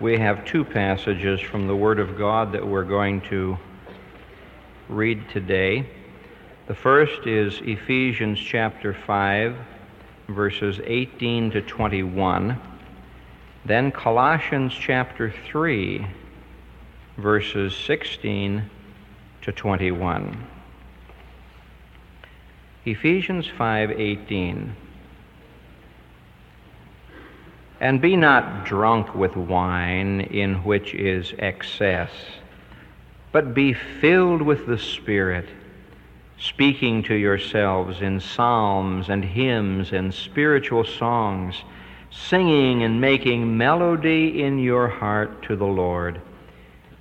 we have two passages from the Word of God that we're going to read today. The first is Ephesians chapter 5, verses 18 to 21. Then Colossians chapter 3, verses 16 to 21. Ephesians 5:18 and be not drunk with wine, in which is excess, but be filled with the Spirit, speaking to yourselves in psalms and hymns and spiritual songs, singing and making melody in your heart to the Lord,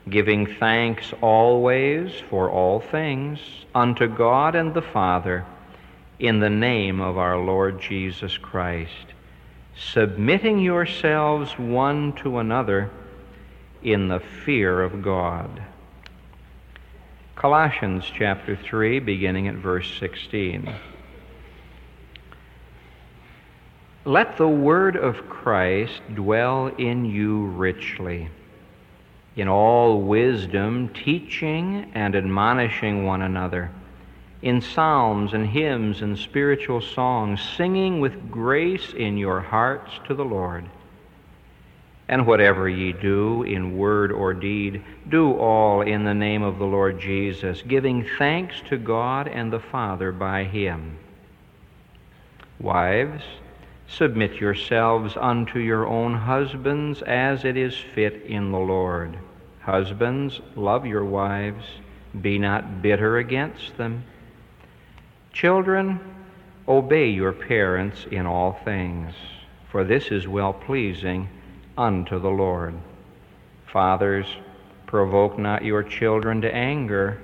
giving thanks always for all things unto God and the Father, in the name of our Lord Jesus Christ submitting yourselves one to another in the fear of God. Colossians chapter 3, beginning at verse 16. Let the word of Christ dwell in you richly, in all wisdom, teaching and admonishing one another in psalms and hymns and spiritual songs, singing with grace in your hearts to the Lord. And whatever ye do in word or deed, do all in the name of the Lord Jesus, giving thanks to God and the Father by him. Wives, submit yourselves unto your own husbands as it is fit in the Lord. Husbands, love your wives, be not bitter against them. Children, obey your parents in all things, for this is well pleasing unto the Lord. Fathers, provoke not your children to anger,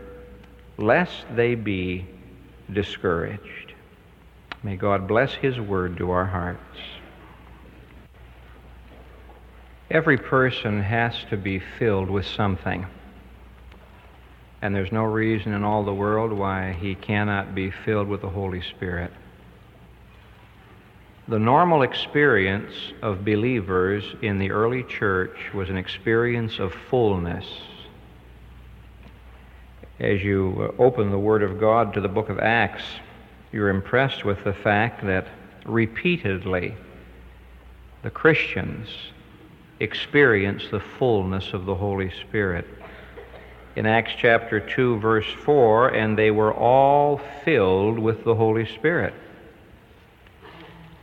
lest they be discouraged. May God bless His word to our hearts. Every person has to be filled with something and there's no reason in all the world why he cannot be filled with the Holy Spirit. The normal experience of believers in the early church was an experience of fullness. As you open the Word of God to the book of Acts, you're impressed with the fact that repeatedly the Christians experience the fullness of the Holy Spirit in Acts chapter 2, verse 4, and they were all filled with the Holy Spirit.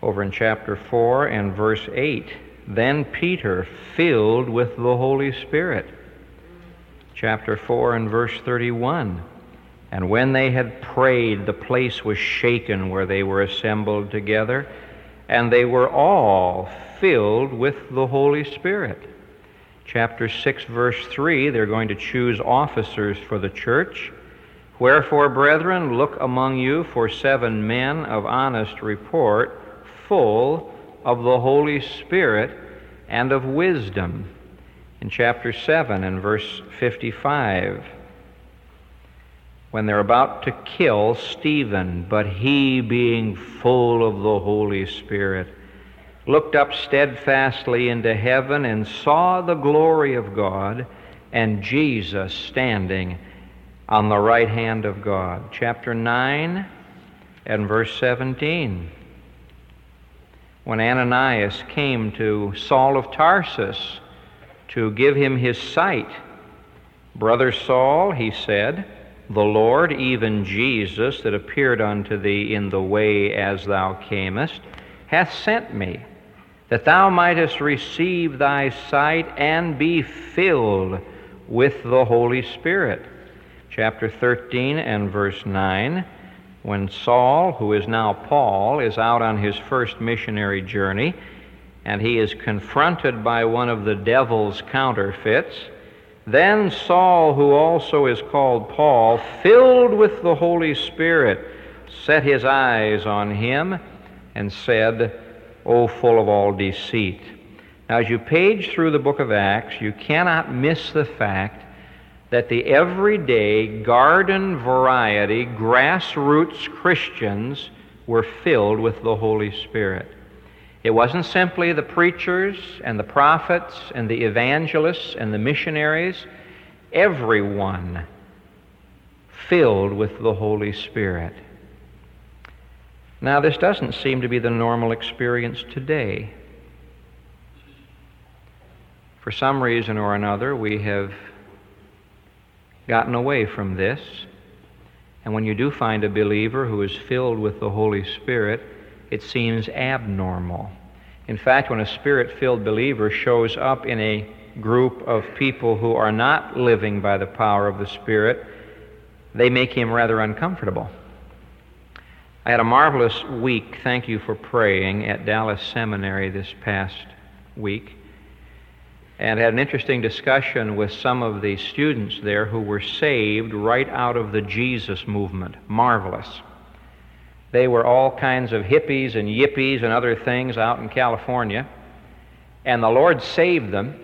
Over in chapter 4 and verse 8, then Peter filled with the Holy Spirit. Chapter 4 and verse 31. And when they had prayed, the place was shaken where they were assembled together, and they were all filled with the Holy Spirit chapter 6, verse 3, they're going to choose officers for the church. Wherefore, brethren, look among you for seven men of honest report, full of the Holy Spirit and of wisdom. In chapter 7 and verse 55, when they're about to kill Stephen, but he being full of the Holy Spirit looked up steadfastly into heaven and saw the glory of God and Jesus standing on the right hand of God. Chapter 9 and verse 17. When Ananias came to Saul of Tarsus to give him his sight, Brother Saul, he said, the Lord, even Jesus, that appeared unto thee in the way as thou camest, hath sent me that thou mightest receive thy sight and be filled with the Holy Spirit. Chapter 13 and verse 9. When Saul, who is now Paul, is out on his first missionary journey, and he is confronted by one of the devil's counterfeits, then Saul, who also is called Paul, filled with the Holy Spirit, set his eyes on him and said, O full of all deceit. Now, as you page through the book of Acts, you cannot miss the fact that the everyday garden variety grassroots Christians were filled with the Holy Spirit. It wasn't simply the preachers and the prophets and the evangelists and the missionaries. Everyone filled with the Holy Spirit. Now, this doesn't seem to be the normal experience today. For some reason or another, we have gotten away from this. And when you do find a believer who is filled with the Holy Spirit, it seems abnormal. In fact, when a spirit filled believer shows up in a group of people who are not living by the power of the Spirit, they make him rather uncomfortable. I had a marvelous week, thank you for praying, at Dallas Seminary this past week, and had an interesting discussion with some of the students there who were saved right out of the Jesus movement. Marvelous. They were all kinds of hippies and yippies and other things out in California, and the Lord saved them,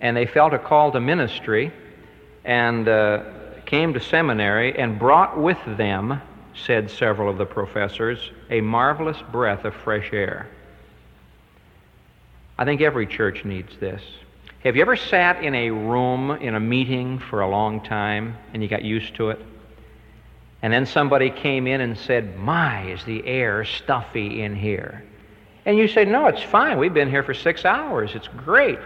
and they felt a call to ministry, and uh, came to seminary and brought with them said several of the professors, a marvelous breath of fresh air. I think every church needs this. Have you ever sat in a room in a meeting for a long time and you got used to it? And then somebody came in and said, My, is the air stuffy in here? And you say, No, it's fine. We've been here for six hours. It's great.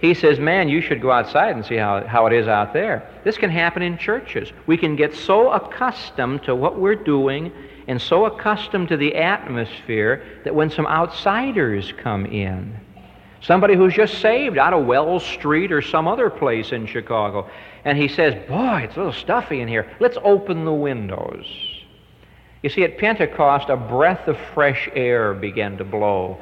He says, Man, you should go outside and see how, how it is out there. This can happen in churches. We can get so accustomed to what we're doing and so accustomed to the atmosphere that when some outsiders come in, somebody who's just saved out of Wells Street or some other place in Chicago, and he says, Boy, it's a little stuffy in here. Let's open the windows. You see, at Pentecost, a breath of fresh air began to blow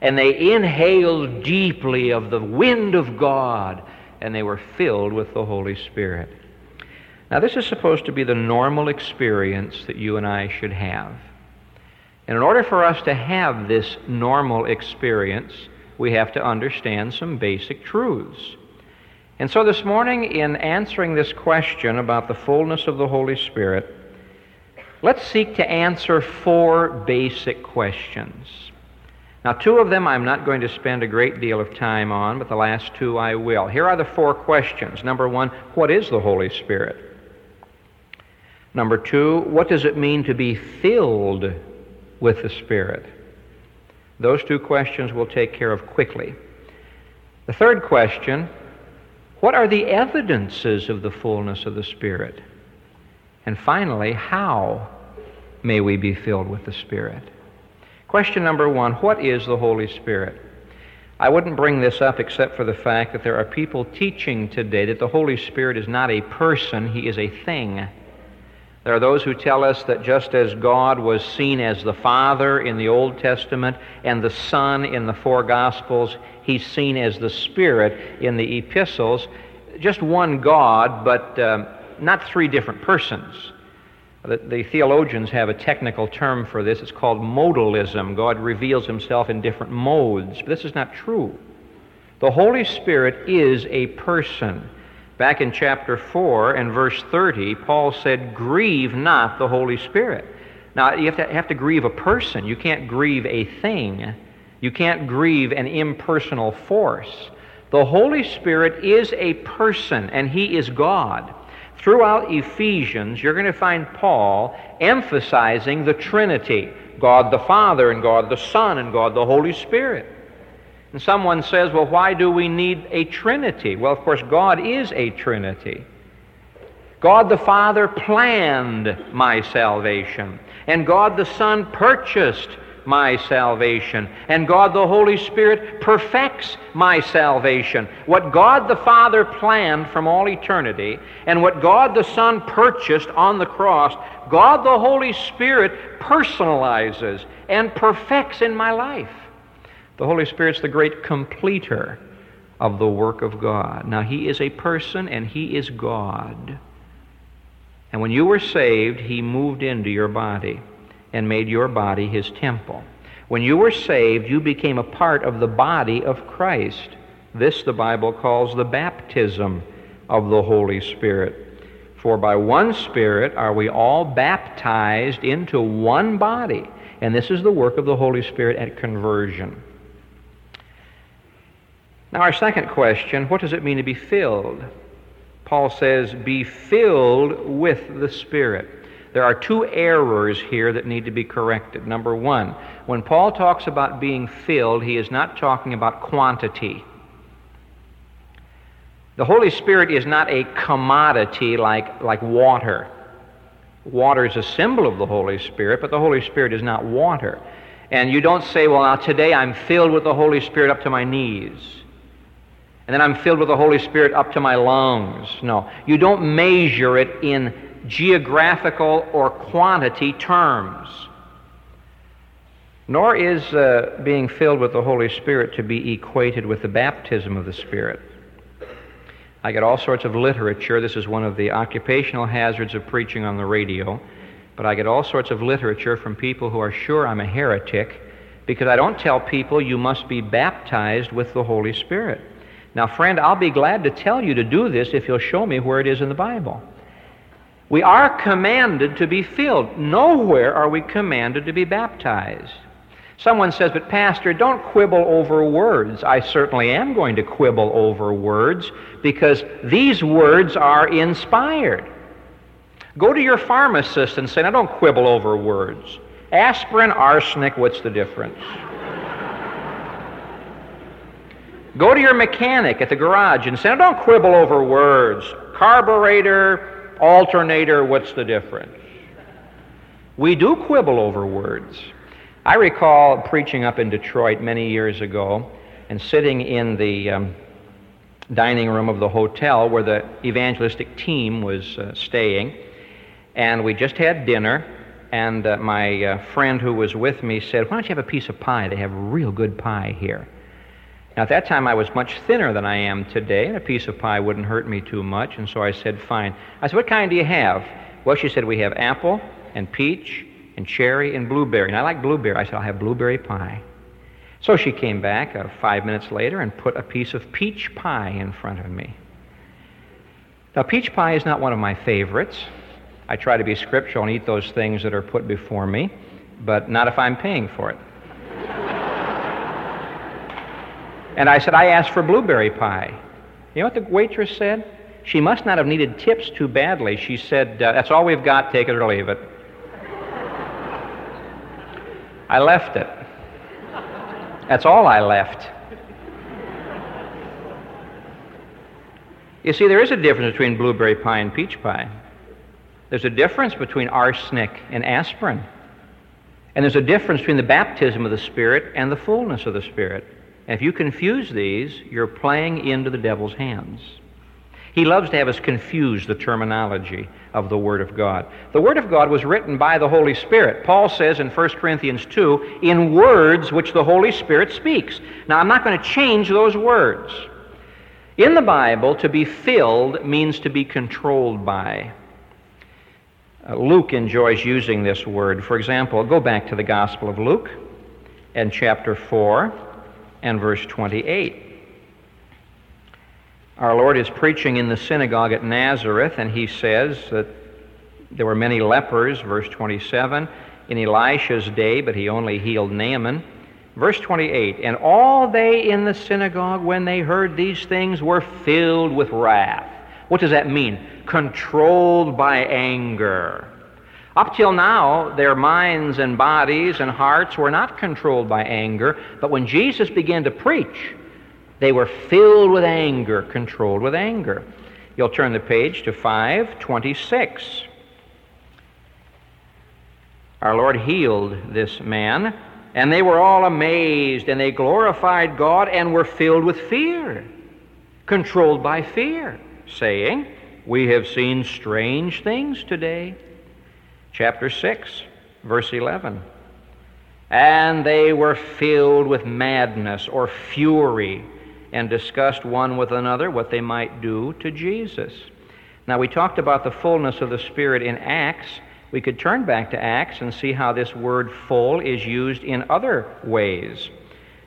and they inhaled deeply of the wind of God, and they were filled with the Holy Spirit. Now, this is supposed to be the normal experience that you and I should have. And in order for us to have this normal experience, we have to understand some basic truths. And so this morning, in answering this question about the fullness of the Holy Spirit, let's seek to answer four basic questions. Now, two of them I'm not going to spend a great deal of time on, but the last two I will. Here are the four questions. Number one, what is the Holy Spirit? Number two, what does it mean to be filled with the Spirit? Those two questions we'll take care of quickly. The third question, what are the evidences of the fullness of the Spirit? And finally, how may we be filled with the Spirit? Question number one What is the Holy Spirit? I wouldn't bring this up except for the fact that there are people teaching today that the Holy Spirit is not a person, He is a thing. There are those who tell us that just as God was seen as the Father in the Old Testament and the Son in the four Gospels, He's seen as the Spirit in the epistles. Just one God, but um, not three different persons. The, the, theologians have a technical term for this. It's called modalism. God reveals himself in different modes. But this is not true. The Holy Spirit is a person. Back in chapter 4 and verse 30, Paul said, Grieve not the Holy Spirit. Now, you have to, have to grieve a person. You can't grieve a thing. You can't grieve an impersonal force. The Holy Spirit is a person, and He is God. Throughout Ephesians, you're going to find Paul emphasizing the Trinity God the Father, and God the Son, and God the Holy Spirit. And someone says, well, why do we need a Trinity? Well, of course, God is a Trinity. God the Father planned my salvation, and God the Son purchased my salvation. And God the Holy Spirit perfects my salvation. What God the Father planned from all eternity and what God the Son purchased on the cross, God the Holy Spirit personalizes and perfects in my life. The Holy Spirit's the great completer of the work of God. Now, He is a person and He is God. And when you were saved, He moved into your body and made your body his temple. When you were saved, you became a part of the body of Christ. This the Bible calls the baptism of the Holy Spirit. For by one Spirit are we all baptized into one body, And this is the work of the Holy Spirit at conversion. Now, our second question what does it mean to be filled? Paul says, Be filled with the Spirit. There are two errors here that need to be corrected. Number one, when Paul talks about being filled, he is not talking about quantity. The Holy Spirit is not a commodity like, like water. Water is a symbol of the Holy Spirit, but the Holy Spirit is not water. And you don't say, well, now today I'm filled with the Holy Spirit up to my knees. And then I'm filled with the Holy Spirit up to my lungs. No. You don't measure it in geographical or quantity terms. Nor is uh, being filled with the Holy Spirit to be equated with the baptism of the Spirit. I get all sorts of literature. This is one of the occupational hazards of preaching on the radio. But I get all sorts of literature from people who are sure I'm a heretic because I don't tell people you must be baptized with the Holy Spirit. Now, friend, I'll be glad to tell you to do this if you'll show me where it is in the Bible. We are commanded to be filled. Nowhere are we commanded to be baptized. Someone says, But, Pastor, don't quibble over words. I certainly am going to quibble over words because these words are inspired. Go to your pharmacist and say, Now don't quibble over words. Aspirin, arsenic, what's the difference? Go to your mechanic at the garage and say, Now don't quibble over words. Carburetor, alternator, what's the difference? We do quibble over words. I recall preaching up in Detroit many years ago and sitting in the um, dining room of the hotel where the evangelistic team was uh, staying. And we just had dinner, and uh, my uh, friend who was with me said, Why don't you have a piece of pie? They have real good pie here. Now, at that time, I was much thinner than I am today, and a piece of pie wouldn't hurt me too much, and so I said, Fine. I said, What kind do you have? Well, she said, We have apple and peach and cherry and blueberry. And I like blueberry. I said, I'll have blueberry pie. So she came back uh, five minutes later and put a piece of peach pie in front of me. Now, peach pie is not one of my favorites. I try to be scriptural and eat those things that are put before me, but not if I'm paying for it. And I said, I asked for blueberry pie. You know what the waitress said? She must not have needed tips too badly. She said, uh, That's all we've got, take it or leave it. I left it. That's all I left. You see, there is a difference between blueberry pie and peach pie. There's a difference between arsenic and aspirin. And there's a difference between the baptism of the Spirit and the fullness of the Spirit. If you confuse these, you're playing into the devil's hands. He loves to have us confuse the terminology of the Word of God. The Word of God was written by the Holy Spirit. Paul says in 1 Corinthians 2, in words which the Holy Spirit speaks. Now, I'm not going to change those words. In the Bible, to be filled means to be controlled by. Uh, Luke enjoys using this word. For example, go back to the Gospel of Luke and chapter 4 and verse 28. Our Lord is preaching in the synagogue at Nazareth, and he says that there were many lepers, verse 27, in Elisha's day, but he only healed Naaman. Verse 28 And all they in the synagogue, when they heard these things, were filled with wrath. What does that mean? Controlled by anger. Up till now, their minds and bodies and hearts were not controlled by anger, but when Jesus began to preach, they were filled with anger, controlled with anger. You'll turn the page to 526. Our Lord healed this man, and they were all amazed, and they glorified God and were filled with fear, controlled by fear, saying, We have seen strange things today. Chapter 6, verse 11. And they were filled with madness or fury and discussed one with another what they might do to Jesus. Now, we talked about the fullness of the Spirit in Acts. We could turn back to Acts and see how this word full is used in other ways.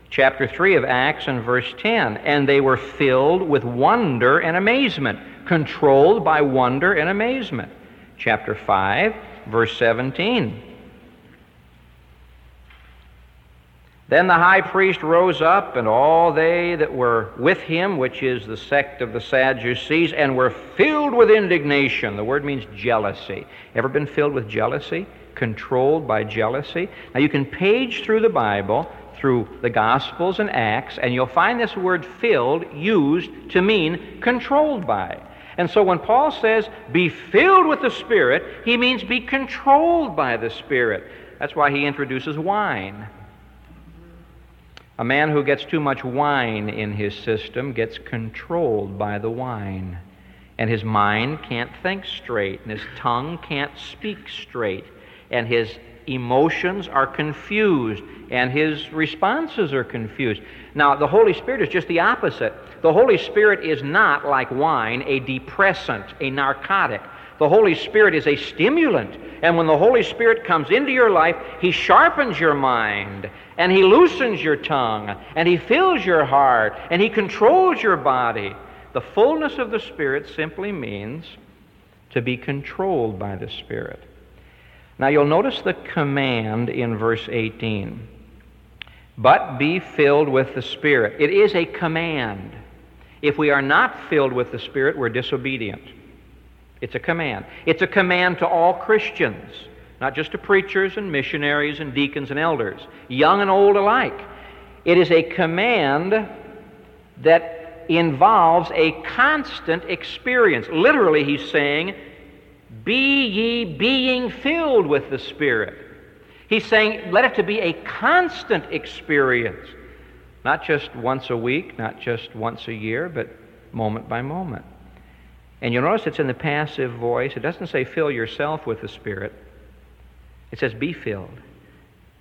Chapter 3 of Acts and verse 10 And they were filled with wonder and amazement, controlled by wonder and amazement. Chapter 5, verse 17 Then the high priest rose up, and all they that were with him, which is the sect of the Sadducees, and were filled with indignation. The word means jealousy. Ever been filled with jealousy? Controlled by jealousy? Now you can page through the Bible, through the Gospels and Acts, and you'll find this word filled used to mean controlled by. And so when Paul says, be filled with the Spirit, he means be controlled by the Spirit. That's why he introduces wine. A man who gets too much wine in his system gets controlled by the wine. And his mind can't think straight, and his tongue can't speak straight, and his emotions are confused, and his responses are confused. Now, the Holy Spirit is just the opposite. The Holy Spirit is not, like wine, a depressant, a narcotic. The Holy Spirit is a stimulant. And when the Holy Spirit comes into your life, He sharpens your mind, and He loosens your tongue, and He fills your heart, and He controls your body. The fullness of the Spirit simply means to be controlled by the Spirit. Now you'll notice the command in verse 18. But be filled with the Spirit. It is a command. If we are not filled with the Spirit, we're disobedient. It's a command. It's a command to all Christians, not just to preachers and missionaries and deacons and elders, young and old alike. It is a command that involves a constant experience. Literally, he's saying, Be ye being filled with the Spirit. He's saying, let it to be a constant experience, not just once a week, not just once a year, but moment by moment. And you'll notice it's in the passive voice. It doesn't say fill yourself with the Spirit, it says be filled,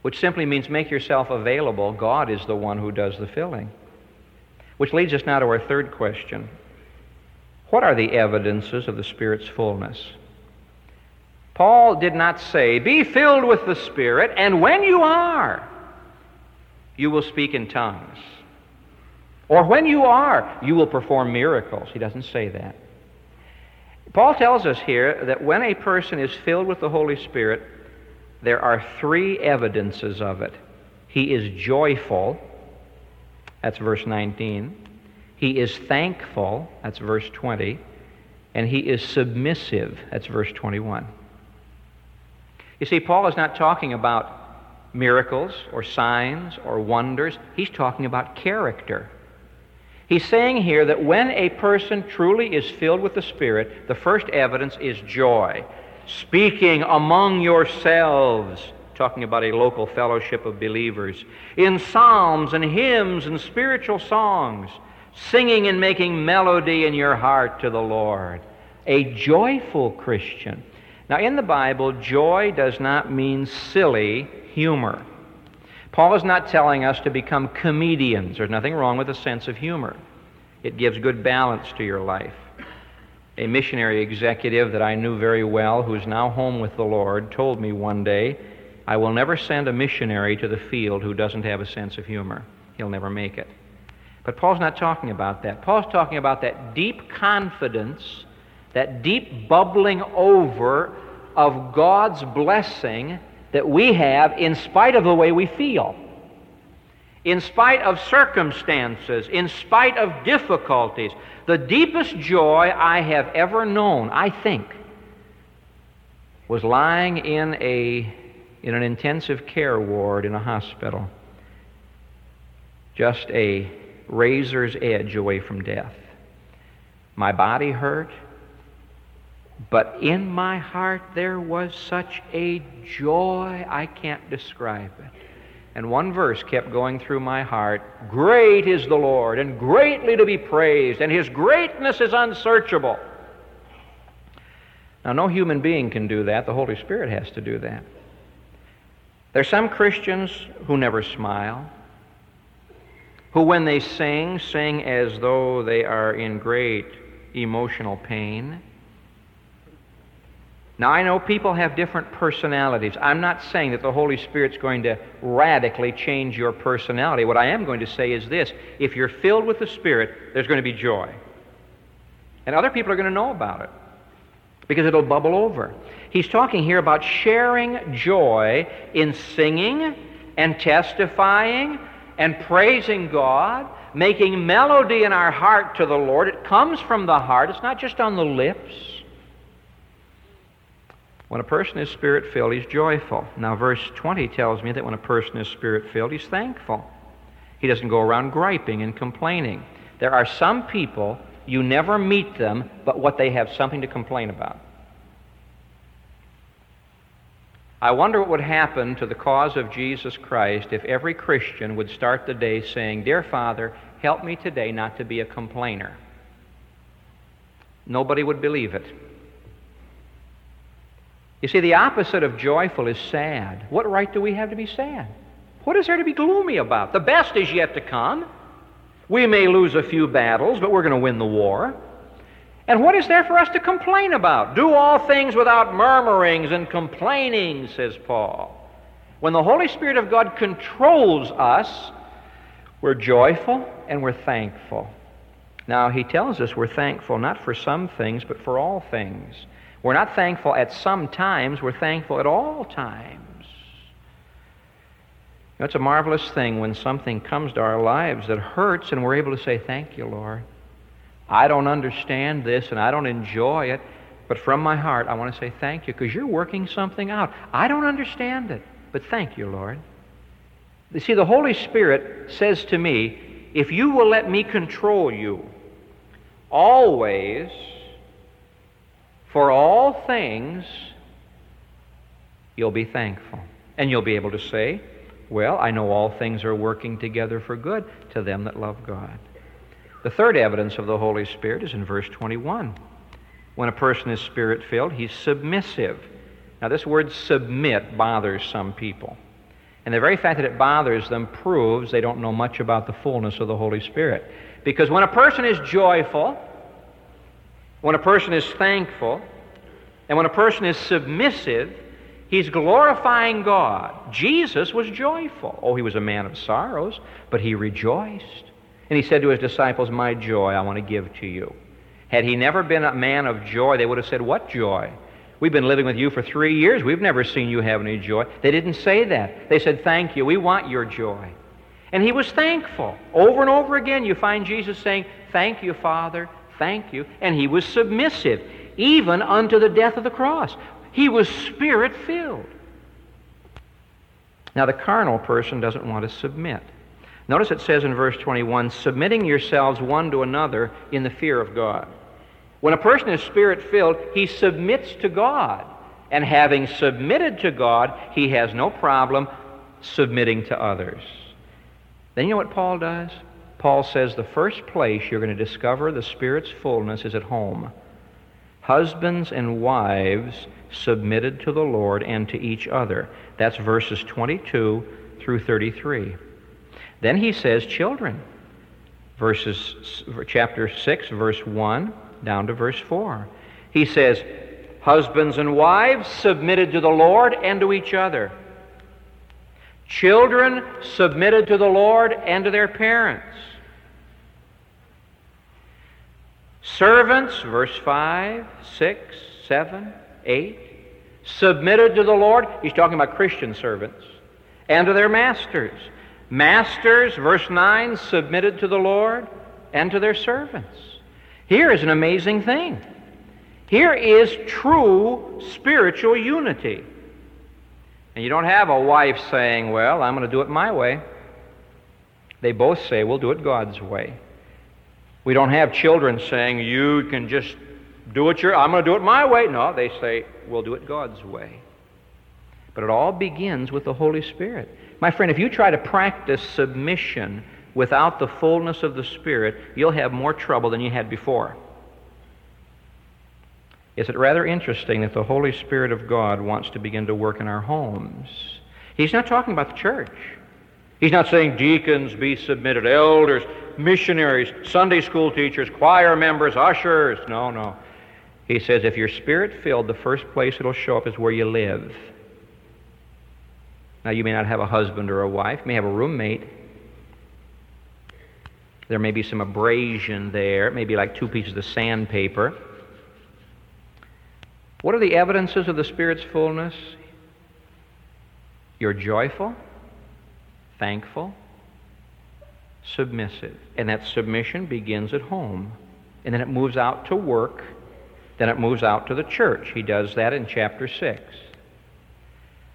which simply means make yourself available. God is the one who does the filling. Which leads us now to our third question What are the evidences of the Spirit's fullness? Paul did not say, Be filled with the Spirit, and when you are, you will speak in tongues. Or when you are, you will perform miracles. He doesn't say that. Paul tells us here that when a person is filled with the Holy Spirit, there are three evidences of it. He is joyful, that's verse 19. He is thankful, that's verse 20. And he is submissive, that's verse 21. You see, Paul is not talking about miracles or signs or wonders, he's talking about character. He's saying here that when a person truly is filled with the Spirit, the first evidence is joy. Speaking among yourselves, talking about a local fellowship of believers, in psalms and hymns and spiritual songs, singing and making melody in your heart to the Lord. A joyful Christian. Now, in the Bible, joy does not mean silly humor. Paul is not telling us to become comedians. There's nothing wrong with a sense of humor, it gives good balance to your life. A missionary executive that I knew very well, who's now home with the Lord, told me one day, I will never send a missionary to the field who doesn't have a sense of humor. He'll never make it. But Paul's not talking about that. Paul's talking about that deep confidence, that deep bubbling over of God's blessing that we have in spite of the way we feel, in spite of circumstances, in spite of difficulties. The deepest joy I have ever known, I think, was lying in, a, in an intensive care ward in a hospital, just a razor's edge away from death. My body hurt. But in my heart there was such a joy, I can't describe it. And one verse kept going through my heart Great is the Lord, and greatly to be praised, and his greatness is unsearchable. Now, no human being can do that. The Holy Spirit has to do that. There are some Christians who never smile, who, when they sing, sing as though they are in great emotional pain. Now, I know people have different personalities. I'm not saying that the Holy Spirit's going to radically change your personality. What I am going to say is this if you're filled with the Spirit, there's going to be joy. And other people are going to know about it because it'll bubble over. He's talking here about sharing joy in singing and testifying and praising God, making melody in our heart to the Lord. It comes from the heart, it's not just on the lips. When a person is spirit filled, he's joyful. Now, verse 20 tells me that when a person is spirit filled, he's thankful. He doesn't go around griping and complaining. There are some people, you never meet them, but what they have something to complain about. I wonder what would happen to the cause of Jesus Christ if every Christian would start the day saying, Dear Father, help me today not to be a complainer. Nobody would believe it. You see, the opposite of joyful is sad. What right do we have to be sad? What is there to be gloomy about? The best is yet to come. We may lose a few battles, but we're going to win the war. And what is there for us to complain about? Do all things without murmurings and complaining, says Paul. When the Holy Spirit of God controls us, we're joyful and we're thankful. Now, he tells us we're thankful not for some things, but for all things. We're not thankful at some times, we're thankful at all times. You know, it's a marvelous thing when something comes to our lives that hurts and we're able to say, Thank you, Lord. I don't understand this and I don't enjoy it, but from my heart, I want to say thank you because you're working something out. I don't understand it, but thank you, Lord. You see, the Holy Spirit says to me, if you will let me control you, always, for all things, you'll be thankful. And you'll be able to say, Well, I know all things are working together for good to them that love God. The third evidence of the Holy Spirit is in verse 21. When a person is spirit filled, he's submissive. Now, this word submit bothers some people. And the very fact that it bothers them proves they don't know much about the fullness of the Holy Spirit. Because when a person is joyful, when a person is thankful, and when a person is submissive, he's glorifying God. Jesus was joyful. Oh, he was a man of sorrows, but he rejoiced. And he said to his disciples, My joy I want to give to you. Had he never been a man of joy, they would have said, What joy? We've been living with you for three years. We've never seen you have any joy. They didn't say that. They said, Thank you. We want your joy. And he was thankful. Over and over again, you find Jesus saying, Thank you, Father. Thank you. And he was submissive, even unto the death of the cross. He was spirit filled. Now, the carnal person doesn't want to submit. Notice it says in verse 21 submitting yourselves one to another in the fear of God. When a person is spirit filled, he submits to God. And having submitted to God, he has no problem submitting to others. Then you know what Paul does? Paul says the first place you're going to discover the Spirit's fullness is at home. Husbands and wives submitted to the Lord and to each other. That's verses 22 through 33. Then he says, children. Verses, chapter 6, verse 1 down to verse 4. He says, Husbands and wives submitted to the Lord and to each other. Children submitted to the Lord and to their parents. Servants, verse 5, 6, 7, 8, submitted to the Lord. He's talking about Christian servants and to their masters. Masters, verse 9, submitted to the Lord and to their servants. Here is an amazing thing. Here is true spiritual unity. And you don't have a wife saying, Well, I'm going to do it my way. They both say, We'll do it God's way. We don't have children saying, You can just do it your I'm going to do it my way. No, they say, We'll do it God's way. But it all begins with the Holy Spirit. My friend, if you try to practice submission without the fullness of the Spirit, you'll have more trouble than you had before. Is it rather interesting that the Holy Spirit of God wants to begin to work in our homes? He's not talking about the church. He's not saying deacons be submitted, elders, missionaries, Sunday school teachers, choir members, ushers. No, no. He says if you're spirit filled, the first place it'll show up is where you live. Now, you may not have a husband or a wife, you may have a roommate. There may be some abrasion there. It may be like two pieces of sandpaper. What are the evidences of the Spirit's fullness? You're joyful, thankful, submissive. And that submission begins at home. And then it moves out to work. Then it moves out to the church. He does that in chapter 6.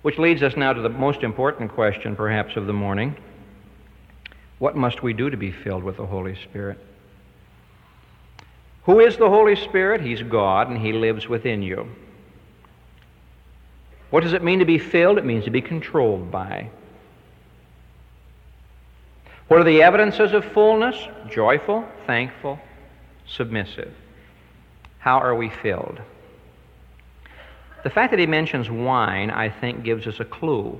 Which leads us now to the most important question, perhaps, of the morning. What must we do to be filled with the Holy Spirit? Who is the Holy Spirit? He's God, and He lives within you. What does it mean to be filled? It means to be controlled by. What are the evidences of fullness? Joyful, thankful, submissive. How are we filled? The fact that he mentions wine, I think, gives us a clue.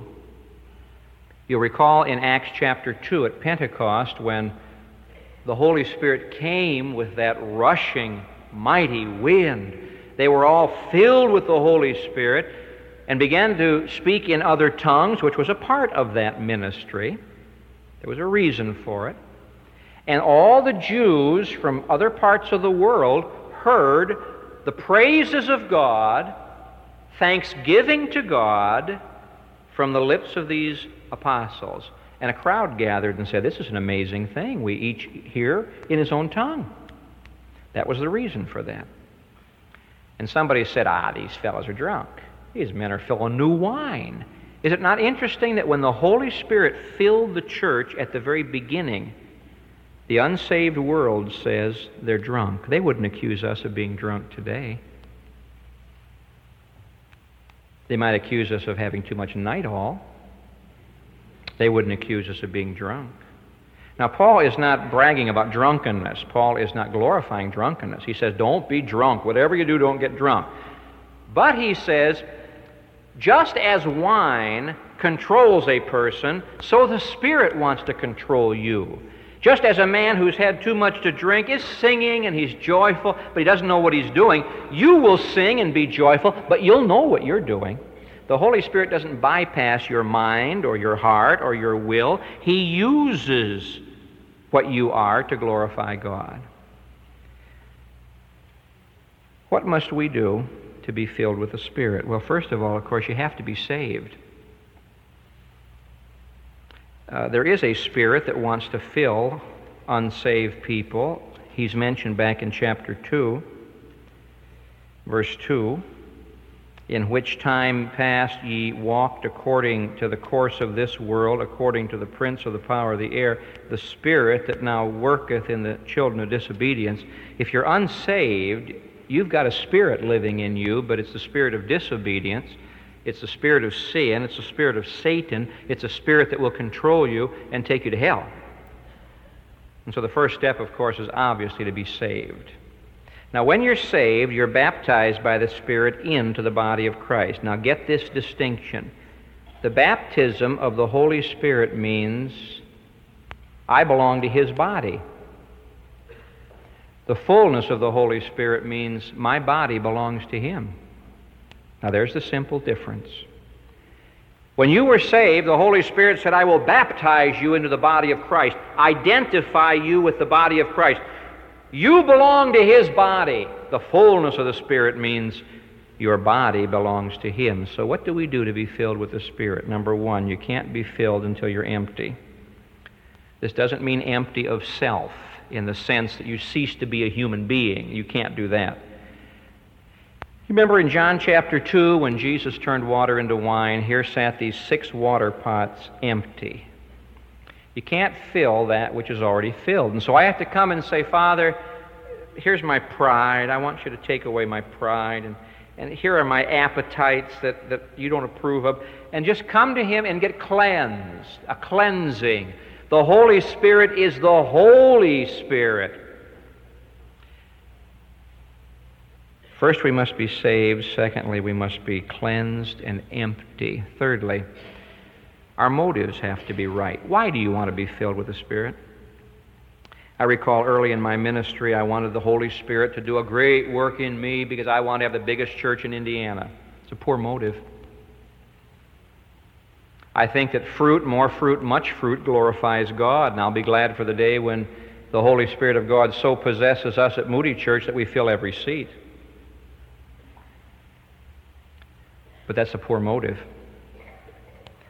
You'll recall in Acts chapter 2 at Pentecost when the Holy Spirit came with that rushing, mighty wind. They were all filled with the Holy Spirit and began to speak in other tongues, which was a part of that ministry. There was a reason for it. And all the Jews from other parts of the world heard the praises of God, thanksgiving to God from the lips of these apostles. And a crowd gathered and said, This is an amazing thing. We each hear in his own tongue. That was the reason for that. And somebody said, Ah, these fellows are drunk. These men are filling new wine. Is it not interesting that when the Holy Spirit filled the church at the very beginning, the unsaved world says they're drunk? They wouldn't accuse us of being drunk today. They might accuse us of having too much Nytol. They wouldn't accuse us of being drunk. Now, Paul is not bragging about drunkenness. Paul is not glorifying drunkenness. He says, Don't be drunk. Whatever you do, don't get drunk. But he says, just as wine controls a person, so the Spirit wants to control you. Just as a man who's had too much to drink is singing and he's joyful, but he doesn't know what he's doing, you will sing and be joyful, but you'll know what you're doing. The Holy Spirit doesn't bypass your mind or your heart or your will, He uses what you are to glorify God. What must we do to be filled with the Spirit? Well, first of all, of course, you have to be saved. Uh, there is a spirit that wants to fill unsaved people. He's mentioned back in chapter 2, verse 2 in which time past ye walked according to the course of this world, according to the prince of the power of the air, the spirit that now worketh in the children of disobedience. If you're unsaved, You've got a spirit living in you, but it's the spirit of disobedience. It's the spirit of sin. It's the spirit of Satan. It's a spirit that will control you and take you to hell. And so the first step, of course, is obviously to be saved. Now, when you're saved, you're baptized by the Spirit into the body of Christ. Now, get this distinction. The baptism of the Holy Spirit means I belong to His body. The fullness of the Holy Spirit means my body belongs to Him. Now, there's the simple difference. When you were saved, the Holy Spirit said, I will baptize you into the body of Christ, identify you with the body of Christ. You belong to His body. The fullness of the Spirit means your body belongs to Him. So, what do we do to be filled with the Spirit? Number one, you can't be filled until you're empty. This doesn't mean empty of self in the sense that you cease to be a human being. You can't do that. Remember in John chapter 2 when Jesus turned water into wine, here sat these six water pots empty. You can't fill that which is already filled. And so I have to come and say, Father, here's my pride. I want you to take away my pride. And, and here are my appetites that, that you don't approve of. And just come to Him and get cleansed, a cleansing the Holy Spirit is the Holy Spirit. First, we must be saved. Secondly, we must be cleansed and empty. Thirdly, our motives have to be right. Why do you want to be filled with the Spirit? I recall early in my ministry, I wanted the Holy Spirit to do a great work in me because I want to have the biggest church in Indiana. It's a poor motive. I think that fruit, more fruit, much fruit glorifies God. And I'll be glad for the day when the Holy Spirit of God so possesses us at Moody Church that we fill every seat. But that's a poor motive.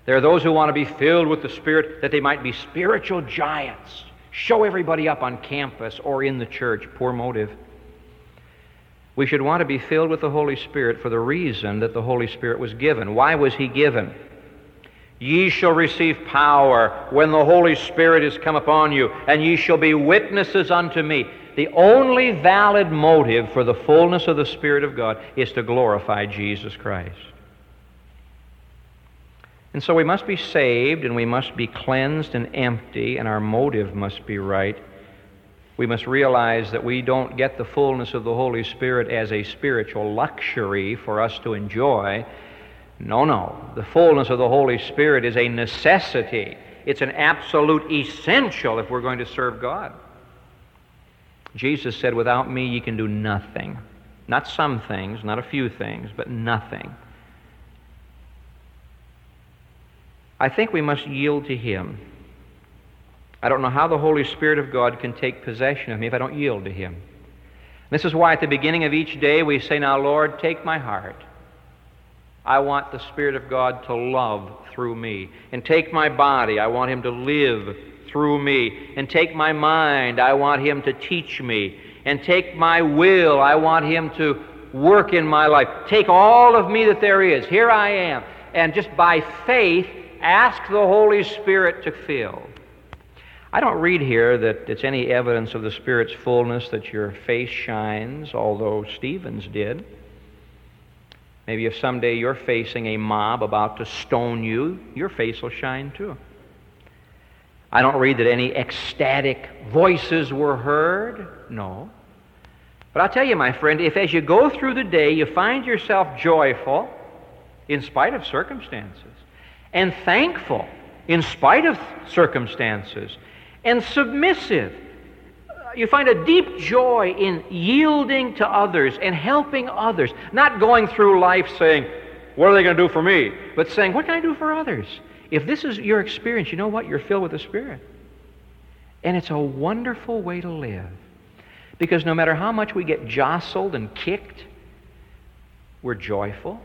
There are those who want to be filled with the Spirit that they might be spiritual giants, show everybody up on campus or in the church. Poor motive. We should want to be filled with the Holy Spirit for the reason that the Holy Spirit was given. Why was He given? Ye shall receive power when the Holy Spirit is come upon you, and ye shall be witnesses unto me. The only valid motive for the fullness of the Spirit of God is to glorify Jesus Christ. And so we must be saved and we must be cleansed and empty, and our motive must be right. We must realize that we don't get the fullness of the Holy Spirit as a spiritual luxury for us to enjoy. No, no. The fullness of the Holy Spirit is a necessity, it's an absolute essential if we're going to serve God. Jesus said, Without me, ye can do nothing. Not some things, not a few things, but nothing. I think we must yield to Him. I don't know how the Holy Spirit of God can take possession of me if I don't yield to Him. This is why at the beginning of each day we say, Now, Lord, take my heart. I want the Spirit of God to love through me. And take my body. I want Him to live through me. And take my mind. I want Him to teach me. And take my will. I want Him to work in my life. Take all of me that there is. Here I am. And just by faith, ask the Holy Spirit to fill. I don't read here that it's any evidence of the Spirit's fullness that your face shines, although Stephen's did. Maybe if someday you're facing a mob about to stone you, your face will shine too. I don't read that any ecstatic voices were heard. No. But I'll tell you, my friend, if as you go through the day you find yourself joyful in spite of circumstances, and thankful in spite of circumstances, and submissive you find a deep joy in yielding to others and helping others, not going through life saying, What are they going to do for me? but saying, What can I do for others? If this is your experience, you know what? You're filled with the Spirit. And it's a wonderful way to live. Because no matter how much we get jostled and kicked, we're joyful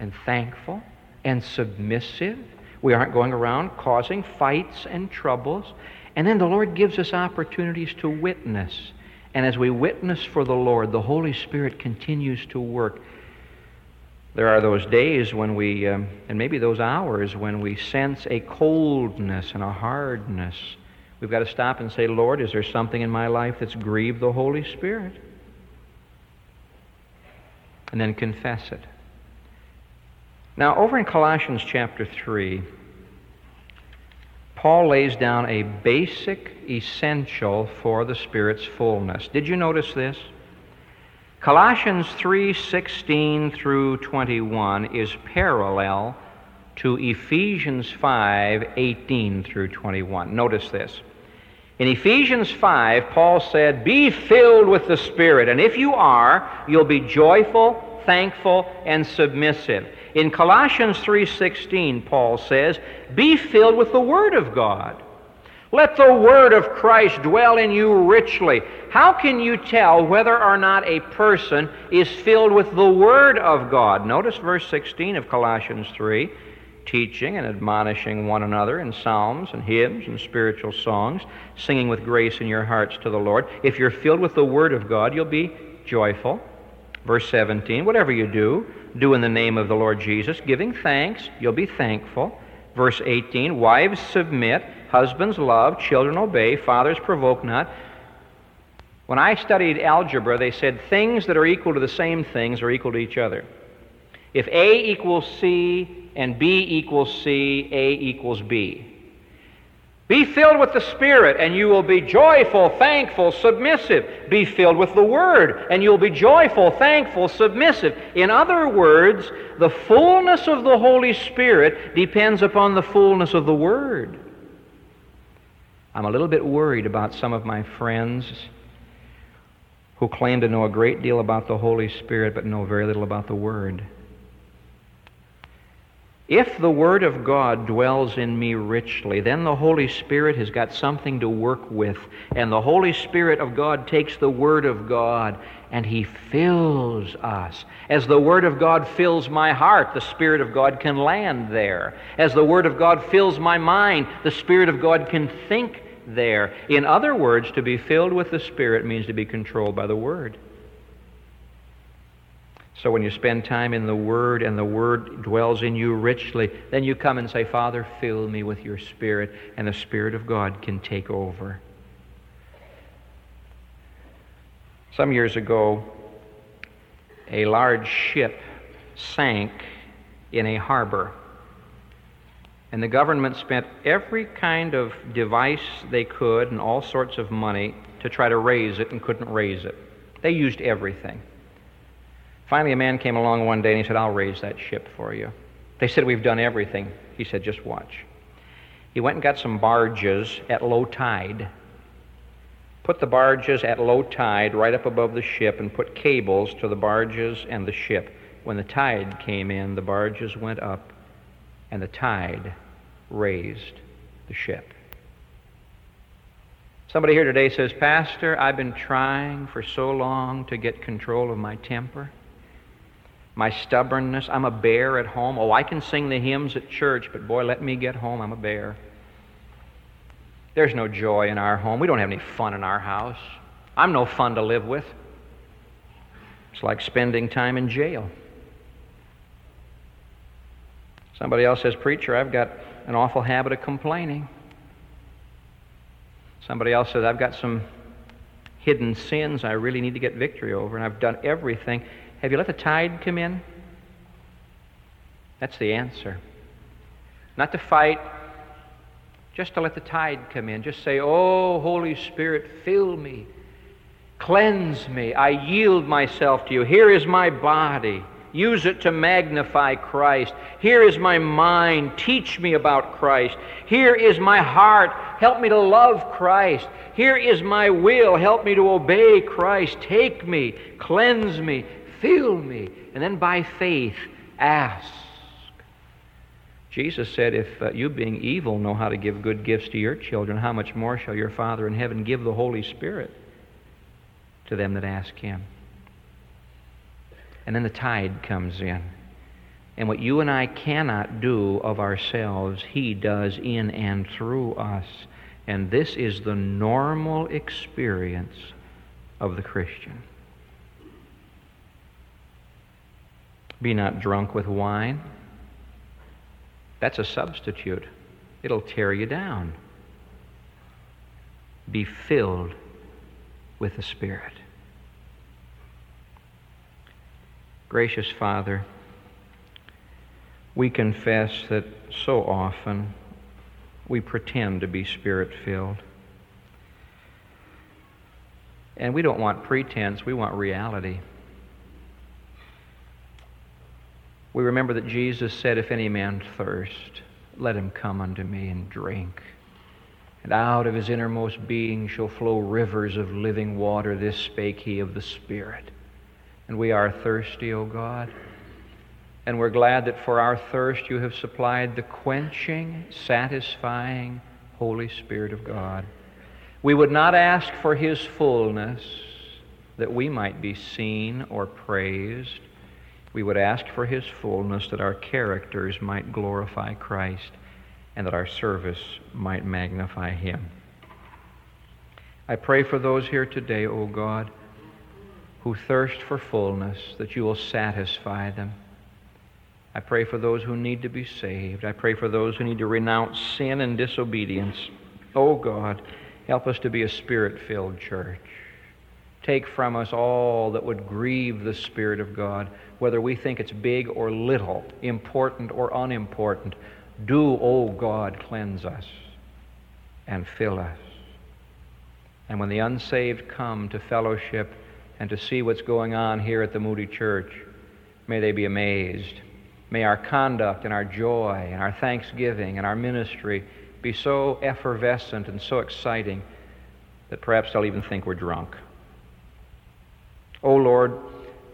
and thankful and submissive. We aren't going around causing fights and troubles. And then the Lord gives us opportunities to witness. And as we witness for the Lord, the Holy Spirit continues to work. There are those days when we, um, and maybe those hours, when we sense a coldness and a hardness. We've got to stop and say, Lord, is there something in my life that's grieved the Holy Spirit? And then confess it. Now, over in Colossians chapter 3, Paul lays down a basic essential for the Spirit's fullness. Did you notice this? Colossians 3:16 through 21 is parallel to Ephesians 5:18 through 21. Notice this. In Ephesians 5, Paul said, "Be filled with the Spirit, and if you are, you'll be joyful, thankful, and submissive." In Colossians 3:16, Paul says, "Be filled with the word of God." Let the word of Christ dwell in you richly. How can you tell whether or not a person is filled with the word of God? Notice verse 16 of Colossians 3 teaching and admonishing one another in psalms and hymns and spiritual songs, singing with grace in your hearts to the Lord. If you're filled with the Word of God, you'll be joyful. Verse 17, whatever you do, do in the name of the Lord Jesus, giving thanks, you'll be thankful. Verse 18 Wives submit, husbands love, children obey, fathers provoke not. When I studied algebra, they said things that are equal to the same things are equal to each other. If A equals C and B equals C, A equals B. Be filled with the Spirit, and you will be joyful, thankful, submissive. Be filled with the Word, and you'll be joyful, thankful, submissive. In other words, the fullness of the Holy Spirit depends upon the fullness of the Word. I'm a little bit worried about some of my friends who claim to know a great deal about the Holy Spirit but know very little about the Word. If the Word of God dwells in me richly, then the Holy Spirit has got something to work with. And the Holy Spirit of God takes the Word of God and He fills us. As the Word of God fills my heart, the Spirit of God can land there. As the Word of God fills my mind, the Spirit of God can think there. In other words, to be filled with the Spirit means to be controlled by the Word. So when you spend time in the Word and the Word dwells in you richly, then you come and say, Father, fill me with your Spirit, and the Spirit of God can take over. Some years ago, a large ship sank in a harbor. And the government spent every kind of device they could and all sorts of money to try to raise it and couldn't raise it. They used everything. Finally, a man came along one day and he said, I'll raise that ship for you. They said, We've done everything. He said, Just watch. He went and got some barges at low tide, put the barges at low tide right up above the ship, and put cables to the barges and the ship. When the tide came in, the barges went up, and the tide raised the ship. Somebody here today says, Pastor, I've been trying for so long to get control of my temper my stubbornness. I'm a bear at home. Oh, I can sing the hymns at church, but boy, let me get home. I'm a bear. There's no joy in our home. We don't have any fun in our house. I'm no fun to live with. It's like spending time in jail. Somebody else says, Preacher, I've got an awful habit of complaining. Somebody else says, I've got some hidden sins I really need to get victory over, and I've done everything. Have you let the tide come in? That's the answer. Not to fight, just to let the tide come in. Just say, Oh, Holy Spirit, fill me, cleanse me. I yield myself to you. Here is my body. Use it to magnify Christ. Here is my mind. Teach me about Christ. Here is my heart. Help me to love Christ. Here is my will. Help me to obey Christ. Take me, cleanse me, Fill me. And then by faith, ask. Jesus said, If uh, you, being evil, know how to give good gifts to your children, how much more shall your Father in heaven give the Holy Spirit to them that ask Him? And then the tide comes in. And what you and I cannot do of ourselves, He does in and through us. And this is the normal experience of the Christian. Be not drunk with wine. That's a substitute. It'll tear you down. Be filled with the Spirit. Gracious Father, we confess that so often we pretend to be Spirit filled. And we don't want pretense, we want reality. We remember that Jesus said, If any man thirst, let him come unto me and drink. And out of his innermost being shall flow rivers of living water. This spake he of the Spirit. And we are thirsty, O God. And we're glad that for our thirst you have supplied the quenching, satisfying Holy Spirit of God. We would not ask for his fullness that we might be seen or praised we would ask for his fullness that our characters might glorify Christ and that our service might magnify him. I pray for those here today, O God, who thirst for fullness, that you will satisfy them. I pray for those who need to be saved. I pray for those who need to renounce sin and disobedience. O God, help us to be a spirit filled church. Take from us all that would grieve the Spirit of God whether we think it's big or little, important or unimportant. Do, O God, cleanse us and fill us. And when the unsaved come to fellowship and to see what's going on here at the Moody Church, may they be amazed. May our conduct and our joy and our thanksgiving and our ministry be so effervescent and so exciting that perhaps they'll even think we're drunk. O oh Lord,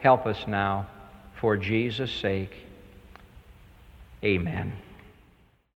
help us now for Jesus' sake. Amen.